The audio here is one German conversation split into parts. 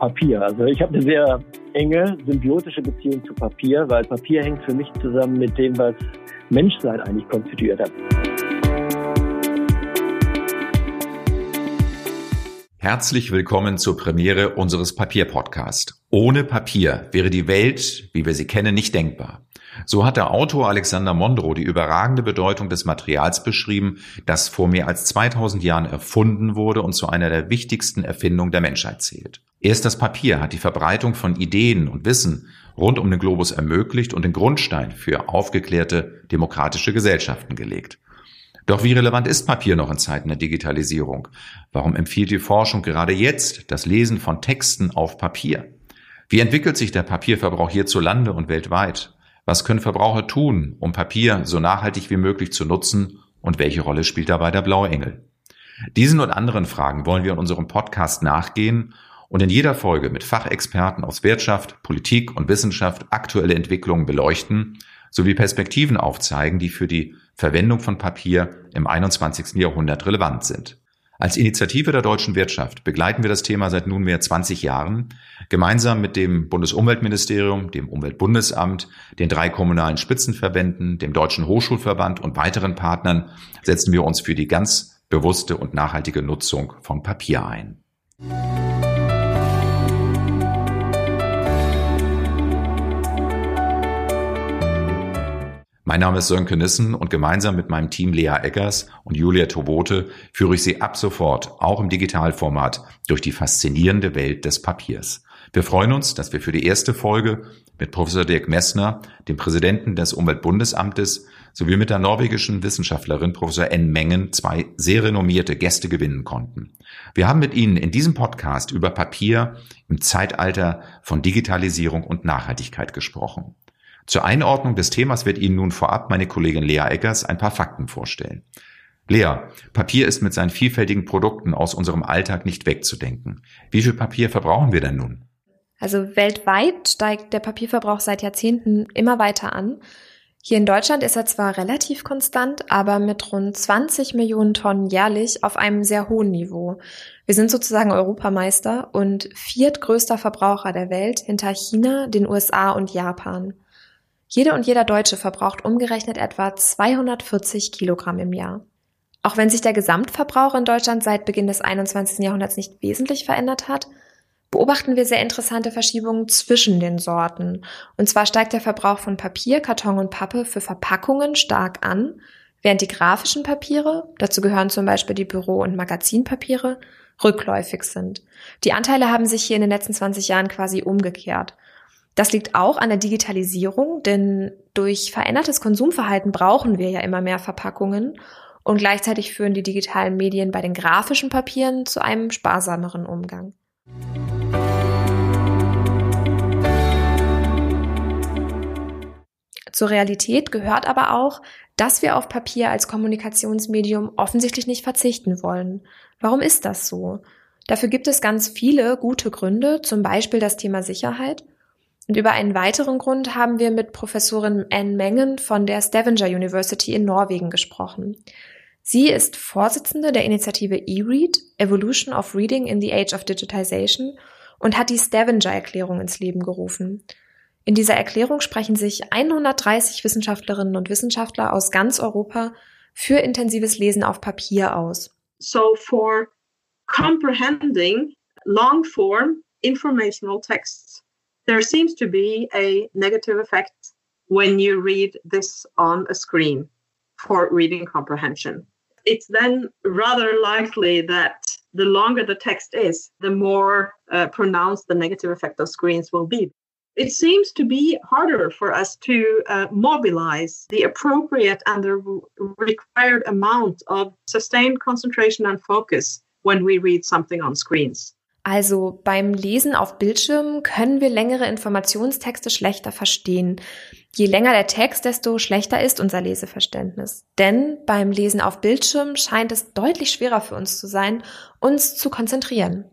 Papier. Also ich habe eine sehr enge symbiotische Beziehung zu Papier, weil Papier hängt für mich zusammen mit dem, was Menschsein eigentlich konstituiert hat. Herzlich willkommen zur Premiere unseres Papier-Podcast. Ohne Papier wäre die Welt, wie wir sie kennen, nicht denkbar. So hat der Autor Alexander Mondro die überragende Bedeutung des Materials beschrieben, das vor mehr als 2000 Jahren erfunden wurde und zu einer der wichtigsten Erfindungen der Menschheit zählt. Erst das Papier hat die Verbreitung von Ideen und Wissen rund um den Globus ermöglicht und den Grundstein für aufgeklärte demokratische Gesellschaften gelegt. Doch wie relevant ist Papier noch in Zeiten der Digitalisierung? Warum empfiehlt die Forschung gerade jetzt das Lesen von Texten auf Papier? Wie entwickelt sich der Papierverbrauch hierzulande und weltweit? Was können Verbraucher tun, um Papier so nachhaltig wie möglich zu nutzen und welche Rolle spielt dabei der blaue Engel? Diesen und anderen Fragen wollen wir in unserem Podcast nachgehen und in jeder Folge mit Fachexperten aus Wirtschaft, Politik und Wissenschaft aktuelle Entwicklungen beleuchten sowie Perspektiven aufzeigen, die für die Verwendung von Papier im 21. Jahrhundert relevant sind. Als Initiative der deutschen Wirtschaft begleiten wir das Thema seit nunmehr 20 Jahren. Gemeinsam mit dem Bundesumweltministerium, dem Umweltbundesamt, den drei kommunalen Spitzenverbänden, dem Deutschen Hochschulverband und weiteren Partnern setzen wir uns für die ganz bewusste und nachhaltige Nutzung von Papier ein. Mein Name ist Sönke Nissen und gemeinsam mit meinem Team Lea Eggers und Julia Tobote führe ich Sie ab sofort, auch im Digitalformat, durch die faszinierende Welt des Papiers. Wir freuen uns, dass wir für die erste Folge mit Professor Dirk Messner, dem Präsidenten des Umweltbundesamtes, sowie mit der norwegischen Wissenschaftlerin Professor N. Mengen zwei sehr renommierte Gäste gewinnen konnten. Wir haben mit Ihnen in diesem Podcast über Papier im Zeitalter von Digitalisierung und Nachhaltigkeit gesprochen. Zur Einordnung des Themas wird Ihnen nun vorab meine Kollegin Lea Eggers ein paar Fakten vorstellen. Lea, Papier ist mit seinen vielfältigen Produkten aus unserem Alltag nicht wegzudenken. Wie viel Papier verbrauchen wir denn nun? Also weltweit steigt der Papierverbrauch seit Jahrzehnten immer weiter an. Hier in Deutschland ist er zwar relativ konstant, aber mit rund 20 Millionen Tonnen jährlich auf einem sehr hohen Niveau. Wir sind sozusagen Europameister und viertgrößter Verbraucher der Welt hinter China, den USA und Japan. Jede und jeder Deutsche verbraucht umgerechnet etwa 240 Kilogramm im Jahr. Auch wenn sich der Gesamtverbrauch in Deutschland seit Beginn des 21. Jahrhunderts nicht wesentlich verändert hat, beobachten wir sehr interessante Verschiebungen zwischen den Sorten. Und zwar steigt der Verbrauch von Papier, Karton und Pappe für Verpackungen stark an, während die grafischen Papiere, dazu gehören zum Beispiel die Büro- und Magazinpapiere, rückläufig sind. Die Anteile haben sich hier in den letzten 20 Jahren quasi umgekehrt. Das liegt auch an der Digitalisierung, denn durch verändertes Konsumverhalten brauchen wir ja immer mehr Verpackungen und gleichzeitig führen die digitalen Medien bei den grafischen Papieren zu einem sparsameren Umgang. Zur Realität gehört aber auch, dass wir auf Papier als Kommunikationsmedium offensichtlich nicht verzichten wollen. Warum ist das so? Dafür gibt es ganz viele gute Gründe, zum Beispiel das Thema Sicherheit und über einen weiteren Grund haben wir mit Professorin Anne Mengen von der Stavanger University in Norwegen gesprochen. Sie ist Vorsitzende der Initiative eRead, Evolution of Reading in the Age of Digitization und hat die Stavanger-Erklärung ins Leben gerufen. In dieser Erklärung sprechen sich 130 Wissenschaftlerinnen und Wissenschaftler aus ganz Europa für intensives Lesen auf Papier aus. So for comprehending long form informational texts there seems to be a negative effect when you read this on a screen for reading comprehension. It's then rather likely that the longer the text is, the more uh, pronounced the negative effect of screens will be. It seems to be harder for us to uh, mobilize the appropriate and the required amount of sustained concentration and focus when we read something on screens. Also beim Lesen auf Bildschirmen können wir längere Informationstexte schlechter verstehen. Je länger der Text, desto schlechter ist unser Leseverständnis. Denn beim Lesen auf Bildschirmen scheint es deutlich schwerer für uns zu sein, uns zu konzentrieren.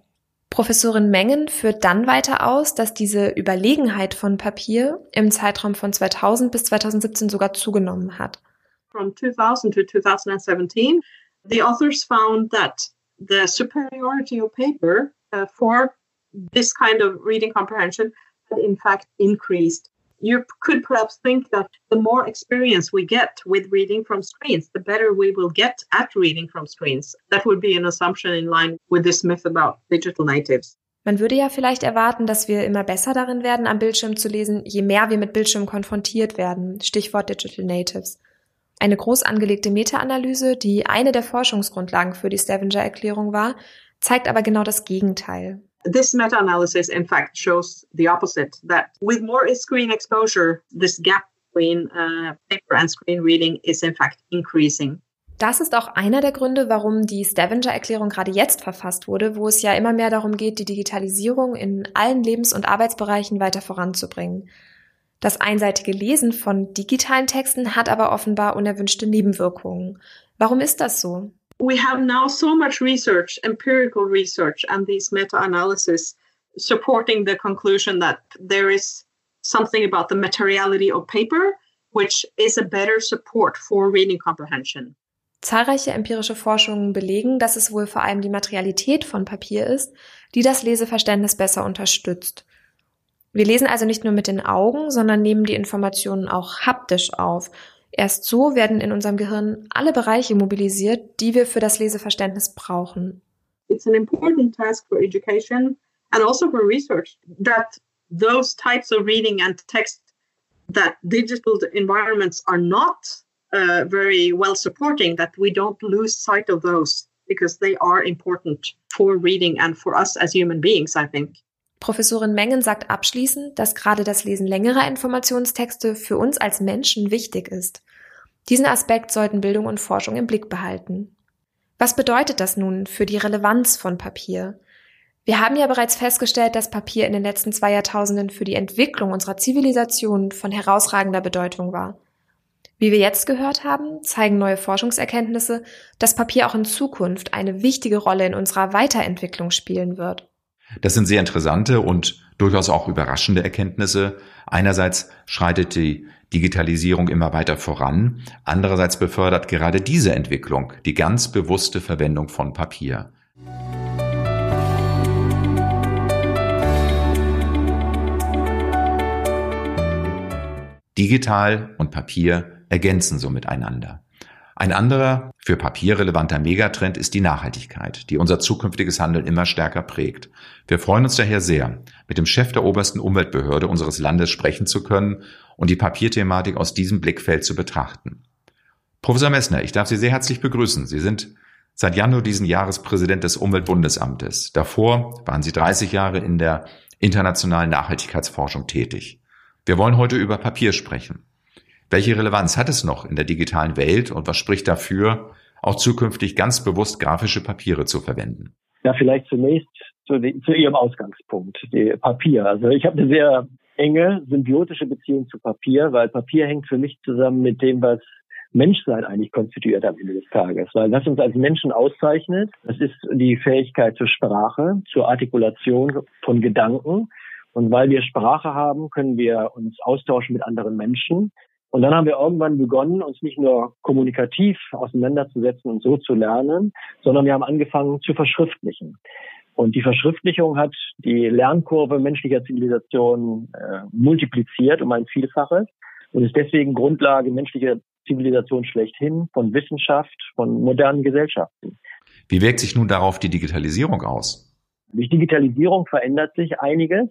Professorin Mengen führt dann weiter aus, dass diese Überlegenheit von Papier im Zeitraum von 2000 bis 2017 sogar zugenommen hat. From 2000 to 2017, the authors found that the superiority of paper uh, for this kind of reading comprehension had in fact increased. You could perhaps think that the more experience we get with reading from screens, the better we will get at reading from screens. That would be an assumption in line with this myth about digital natives. Man würde ja vielleicht erwarten, dass wir immer besser darin werden, am Bildschirm zu lesen, je mehr wir mit Bildschirm konfrontiert werden. Stichwort Digital Natives. Eine groß angelegte Meta-Analyse, die eine der Forschungsgrundlagen für die Stavanger-Erklärung war, zeigt aber genau das Gegenteil. This meta-analysis in fact shows the opposite, that with more screen exposure, this gap between uh, paper and screen reading is in fact increasing. Das ist auch einer der Gründe, warum die Stavanger-Erklärung gerade jetzt verfasst wurde, wo es ja immer mehr darum geht, die Digitalisierung in allen Lebens- und Arbeitsbereichen weiter voranzubringen. Das einseitige Lesen von digitalen Texten hat aber offenbar unerwünschte Nebenwirkungen. Warum ist das so? We have now so much research, empirical research, and these meta-analysis supporting the conclusion that there is something about the materiality of paper, which is a better support for reading comprehension. Zahlreiche empirische Forschungen belegen, dass es wohl vor allem die Materialität von Papier ist, die das Leseverständnis besser unterstützt. Wir lesen also nicht nur mit den Augen, sondern nehmen die Informationen auch haptisch auf. Erst so werden in unserem Gehirn alle Bereiche mobilisiert, die wir für das Leseverständnis brauchen. It's an important task for education and also for research that those types of reading and text that digital environments are not uh, very well supporting that we don't lose sight of those because they are important for reading and for us as human beings, I think. Professorin Mengen sagt abschließend, dass gerade das Lesen längerer Informationstexte für uns als Menschen wichtig ist. Diesen Aspekt sollten Bildung und Forschung im Blick behalten. Was bedeutet das nun für die Relevanz von Papier? Wir haben ja bereits festgestellt, dass Papier in den letzten zwei Jahrtausenden für die Entwicklung unserer Zivilisation von herausragender Bedeutung war. Wie wir jetzt gehört haben, zeigen neue Forschungserkenntnisse, dass Papier auch in Zukunft eine wichtige Rolle in unserer Weiterentwicklung spielen wird. Das sind sehr interessante und durchaus auch überraschende Erkenntnisse. Einerseits schreitet die Digitalisierung immer weiter voran, andererseits befördert gerade diese Entwicklung die ganz bewusste Verwendung von Papier. Digital und Papier ergänzen so miteinander. Ein anderer für Papier relevanter Megatrend ist die Nachhaltigkeit, die unser zukünftiges Handeln immer stärker prägt. Wir freuen uns daher sehr, mit dem Chef der obersten Umweltbehörde unseres Landes sprechen zu können und die Papierthematik aus diesem Blickfeld zu betrachten. Professor Messner, ich darf Sie sehr herzlich begrüßen. Sie sind seit Januar diesen Jahres Präsident des Umweltbundesamtes. Davor waren Sie 30 Jahre in der internationalen Nachhaltigkeitsforschung tätig. Wir wollen heute über Papier sprechen. Welche Relevanz hat es noch in der digitalen Welt und was spricht dafür, auch zukünftig ganz bewusst grafische Papiere zu verwenden? Ja, vielleicht zunächst zu, zu Ihrem Ausgangspunkt, die Papier. Also ich habe eine sehr enge symbiotische Beziehung zu Papier, weil Papier hängt für mich zusammen mit dem, was Menschsein eigentlich konstituiert am Ende des Tages. Weil was uns als Menschen auszeichnet, das ist die Fähigkeit zur Sprache, zur Artikulation von Gedanken. Und weil wir Sprache haben, können wir uns austauschen mit anderen Menschen. Und dann haben wir irgendwann begonnen, uns nicht nur kommunikativ auseinanderzusetzen und so zu lernen, sondern wir haben angefangen zu verschriftlichen. Und die Verschriftlichung hat die Lernkurve menschlicher Zivilisation äh, multipliziert um ein Vielfaches und ist deswegen Grundlage menschlicher Zivilisation schlechthin, von Wissenschaft, von modernen Gesellschaften. Wie wirkt sich nun darauf die Digitalisierung aus? Durch Digitalisierung verändert sich einiges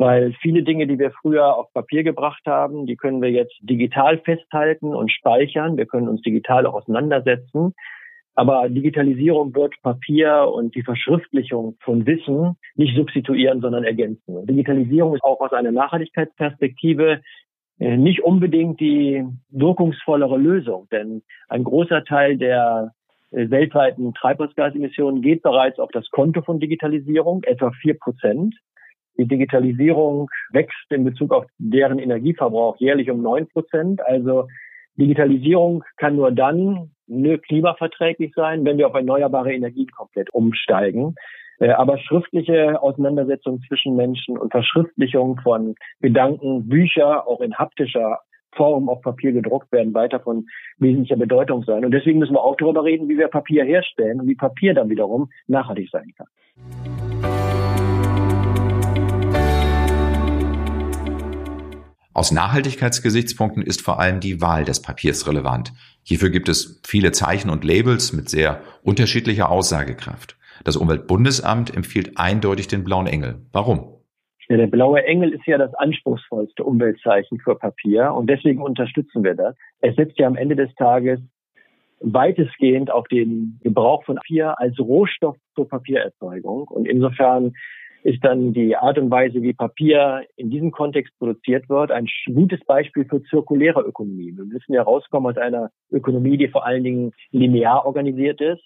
weil viele Dinge, die wir früher auf Papier gebracht haben, die können wir jetzt digital festhalten und speichern. Wir können uns digital auch auseinandersetzen. Aber Digitalisierung wird Papier und die Verschriftlichung von Wissen nicht substituieren, sondern ergänzen. Digitalisierung ist auch aus einer Nachhaltigkeitsperspektive äh, nicht unbedingt die wirkungsvollere Lösung, denn ein großer Teil der äh, weltweiten Treibhausgasemissionen geht bereits auf das Konto von Digitalisierung, etwa vier Prozent. Die Digitalisierung wächst in Bezug auf deren Energieverbrauch jährlich um neun Prozent. Also Digitalisierung kann nur dann klimaverträglich sein, wenn wir auf erneuerbare Energien komplett umsteigen. Äh, aber schriftliche Auseinandersetzung zwischen Menschen und Verschriftlichung von Gedanken, Bücher auch in haptischer Form auf Papier gedruckt werden, weiter von wesentlicher Bedeutung sein. Und deswegen müssen wir auch darüber reden, wie wir Papier herstellen und wie Papier dann wiederum nachhaltig sein kann. Aus Nachhaltigkeitsgesichtspunkten ist vor allem die Wahl des Papiers relevant. Hierfür gibt es viele Zeichen und Labels mit sehr unterschiedlicher Aussagekraft. Das Umweltbundesamt empfiehlt eindeutig den blauen Engel. Warum? Ja, der blaue Engel ist ja das anspruchsvollste Umweltzeichen für Papier und deswegen unterstützen wir das. Es setzt ja am Ende des Tages weitestgehend auf den Gebrauch von Papier als Rohstoff zur Papiererzeugung und insofern ist dann die Art und Weise, wie Papier in diesem Kontext produziert wird, ein gutes Beispiel für zirkuläre Ökonomie. Wir müssen ja rauskommen aus einer Ökonomie, die vor allen Dingen linear organisiert ist.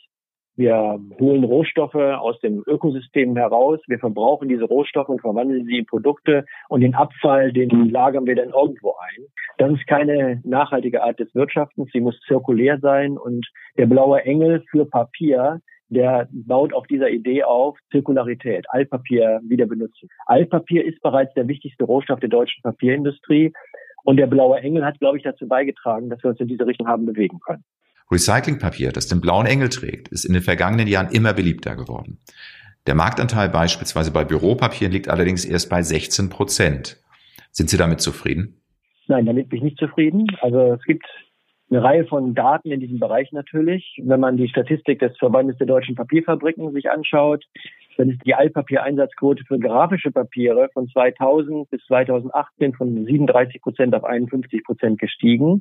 Wir holen Rohstoffe aus dem Ökosystem heraus. Wir verbrauchen diese Rohstoffe und verwandeln sie in Produkte und den Abfall, den lagern wir dann irgendwo ein. Das ist keine nachhaltige Art des Wirtschaftens. Sie muss zirkulär sein und der blaue Engel für Papier der baut auf dieser Idee auf, Zirkularität, Altpapier wieder benutzen. Altpapier ist bereits der wichtigste Rohstoff der deutschen Papierindustrie und der blaue Engel hat, glaube ich, dazu beigetragen, dass wir uns in diese Richtung haben bewegen können. Recyclingpapier, das den blauen Engel trägt, ist in den vergangenen Jahren immer beliebter geworden. Der Marktanteil beispielsweise bei Büropapieren liegt allerdings erst bei 16 Prozent. Sind Sie damit zufrieden? Nein, damit bin ich nicht zufrieden. Also es gibt eine Reihe von Daten in diesem Bereich natürlich. Wenn man die Statistik des Verbandes der deutschen Papierfabriken sich anschaut, dann ist die Altpapiereinsatzquote für grafische Papiere von 2000 bis 2018 von 37 Prozent auf 51 Prozent gestiegen.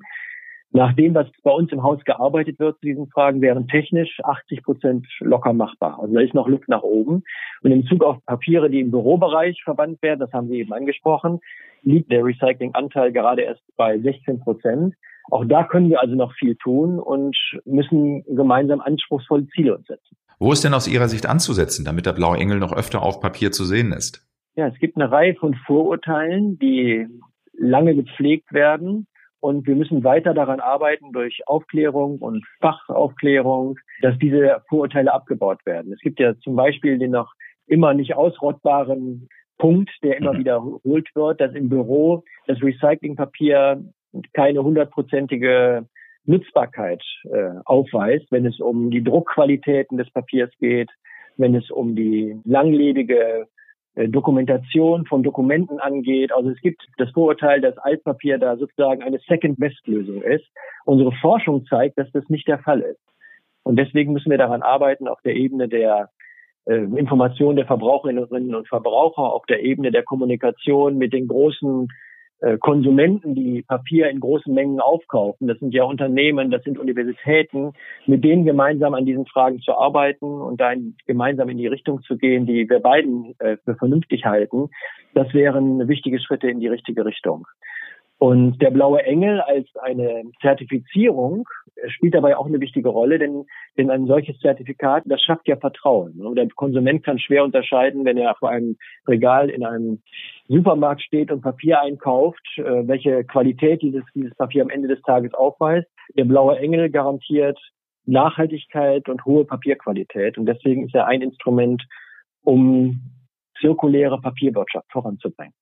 Nach dem, was bei uns im Haus gearbeitet wird zu diesen Fragen, wären technisch 80 Prozent locker machbar. Also da ist noch Luft nach oben. Und in Bezug auf Papiere, die im Bürobereich verbannt werden, das haben Sie eben angesprochen, liegt der Recyclinganteil gerade erst bei 16 Prozent. Auch da können wir also noch viel tun und müssen gemeinsam anspruchsvolle Ziele uns setzen. Wo ist denn aus Ihrer Sicht anzusetzen, damit der blaue Engel noch öfter auf Papier zu sehen ist? Ja, es gibt eine Reihe von Vorurteilen, die lange gepflegt werden. Und wir müssen weiter daran arbeiten durch Aufklärung und Fachaufklärung, dass diese Vorurteile abgebaut werden. Es gibt ja zum Beispiel den noch immer nicht ausrottbaren Punkt, der immer mhm. wiederholt wird, dass im Büro das Recyclingpapier keine hundertprozentige Nutzbarkeit äh, aufweist, wenn es um die Druckqualitäten des Papiers geht, wenn es um die langlebige äh, Dokumentation von Dokumenten angeht. Also es gibt das Vorurteil, dass Altpapier da sozusagen eine Second-Best-Lösung ist. Unsere Forschung zeigt, dass das nicht der Fall ist. Und deswegen müssen wir daran arbeiten, auf der Ebene der äh, Information der Verbraucherinnen und Verbraucher, auf der Ebene der Kommunikation mit den großen Konsumenten, die Papier in großen Mengen aufkaufen. Das sind ja Unternehmen, das sind Universitäten, mit denen gemeinsam an diesen Fragen zu arbeiten und da gemeinsam in die Richtung zu gehen, die wir beiden äh, für vernünftig halten. Das wären wichtige Schritte in die richtige Richtung. Und der blaue Engel als eine Zertifizierung spielt dabei auch eine wichtige Rolle, denn, denn ein solches Zertifikat, das schafft ja Vertrauen. Und der Konsument kann schwer unterscheiden, wenn er vor einem Regal in einem Supermarkt steht und Papier einkauft, äh, welche Qualität dieses, dieses Papier am Ende des Tages aufweist. Der blaue Engel garantiert Nachhaltigkeit und hohe Papierqualität. Und deswegen ist er ein Instrument, um zirkuläre Papierwirtschaft voranzubringen.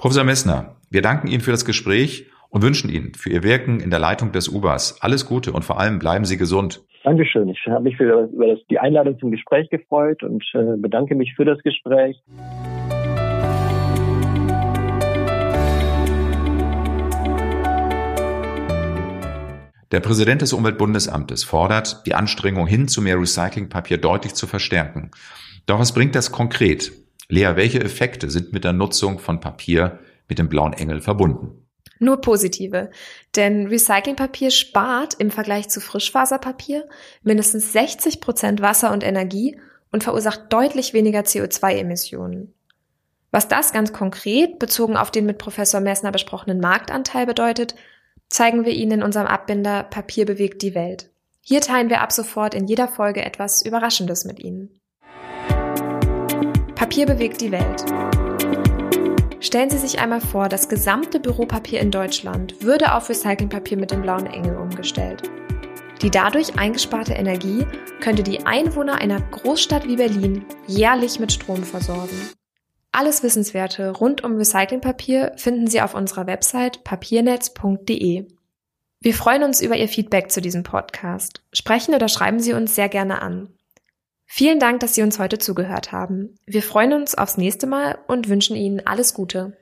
Professor Messner, wir danken Ihnen für das Gespräch und wünschen Ihnen für Ihr Wirken in der Leitung des UBAs alles Gute und vor allem bleiben Sie gesund. Dankeschön. Ich habe mich für, über die Einladung zum Gespräch gefreut und äh, bedanke mich für das Gespräch. Der Präsident des Umweltbundesamtes fordert, die Anstrengung hin zu mehr Recyclingpapier deutlich zu verstärken. Doch was bringt das konkret? Lea, welche Effekte sind mit der Nutzung von Papier mit dem blauen Engel verbunden? Nur positive, denn Recyclingpapier spart im Vergleich zu Frischfaserpapier mindestens 60 Prozent Wasser und Energie und verursacht deutlich weniger CO2-Emissionen. Was das ganz konkret bezogen auf den mit Professor Messner besprochenen Marktanteil bedeutet, zeigen wir Ihnen in unserem Abbinder Papier bewegt die Welt. Hier teilen wir ab sofort in jeder Folge etwas Überraschendes mit Ihnen. Papier bewegt die Welt. Stellen Sie sich einmal vor, das gesamte Büropapier in Deutschland würde auf Recyclingpapier mit dem blauen Engel umgestellt. Die dadurch eingesparte Energie könnte die Einwohner einer Großstadt wie Berlin jährlich mit Strom versorgen. Alles Wissenswerte rund um Recyclingpapier finden Sie auf unserer Website papiernetz.de. Wir freuen uns über Ihr Feedback zu diesem Podcast. Sprechen oder schreiben Sie uns sehr gerne an. Vielen Dank, dass Sie uns heute zugehört haben. Wir freuen uns aufs nächste Mal und wünschen Ihnen alles Gute.